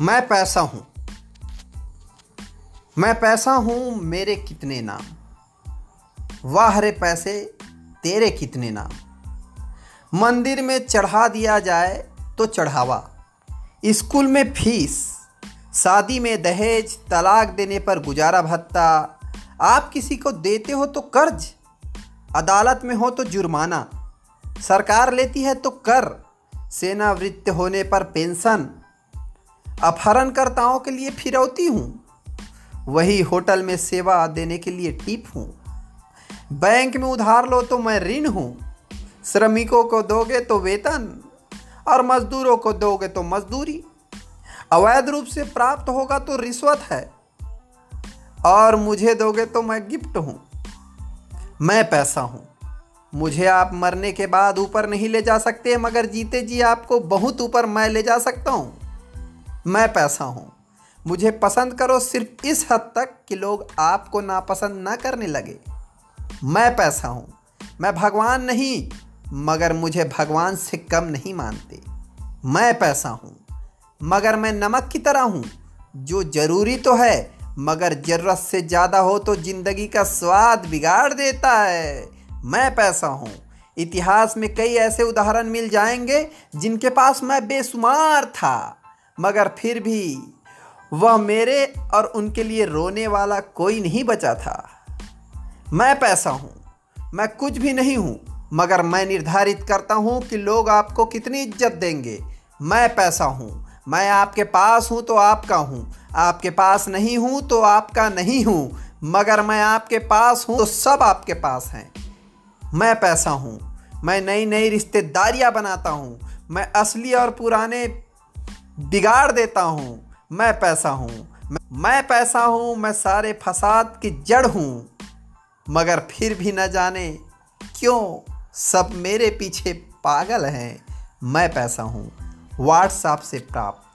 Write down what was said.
मैं पैसा हूँ। मैं पैसा हूँ मेरे कितने नाम? वाह रे पैसे तेरे कितने नाम? मंदिर में चढ़ा दिया जाए तो चढ़ावा। स्कूल में फ़ीस, शादी में दहेज, तलाक देने पर गुजारा भत्ता। आप किसी को देते हो तो कर्ज, अदालत में हो तो जुर्माना। सरकार लेती है तो कर, सेनावृत्त होने पर पेंशन। अपहरणकर्ताओं के लिए फिरौती हूँ। वही होटल में सेवा देने के लिए टिप हूँ। बैंक में उधार लो तो मैं ऋण हूँ। श्रमिकों को दोगे तो वेतन और मजदूरों को दोगे तो मजदूरी। अवैध रूप से प्राप्त होगा तो रिश्वत है। और मुझे दोगे तो मैं गिफ्ट हूँ। मैं पैसा हूँ। मुझे आप मरने के बाद ऊपर नहीं ले जा सकते, मगर जीते जी आपको बहुत ऊपर मैं ले जा सकता हूँ। मैं पैसा हूँ। मुझे पसंद करो सिर्फ़ इस हद तक कि लोग आपको नापसंद ना करने लगे। मैं पैसा हूँ। मैं भगवान नहीं, मगर मुझे भगवान से कम नहीं मानते। मैं पैसा हूँ। मगर मैं नमक की तरह हूँ, जो ज़रूरी तो है, मगर ज़रूरत से ज़्यादा हो तो ज़िंदगी का स्वाद बिगाड़ देता है। मैं पैसा हूँ। इतिहास में कई ऐसे उदाहरण मिल जाएँगे जिनके पास मैं बेशुमार था। मगर फिर भी वह मेरे और उनके लिए रोने वाला कोई नहीं बचा था। मैं पैसा हूँ, मैं कुछ भी नहीं हूँ, मगर मैं निर्धारित करता हूँ कि लोग आपको कितनी इज़्ज़त देंगे। मैं पैसा हूँ, मैं आपके पास हूँ तो आपका हूँ, आपके पास नहीं हूँ तो आपका नहीं हूँ, मगर मैं आपके पास हूँ तो सब आपके पास हैं। मैं पैसा हूँ, मैं नई नई रिश्तेदारियाँ बनाता हूँ, मैं असली और पुराने बिगाड़ देता हूँ। मैं पैसा हूँ। मैं पैसा हूँ, मैं सारे फसाद की जड़ हूँ। मगर फिर भी न जाने क्यों सब मेरे पीछे पागल हैं। मैं पैसा हूँ। व्हाट्सएप से प्राप्त।